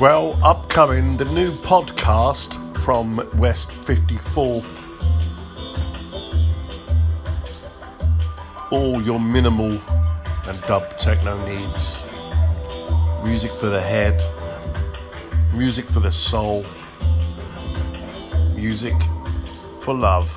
Well, upcoming the new podcast from West 54th. All your minimal and dub techno needs. Music for the head, music for the soul, music for love.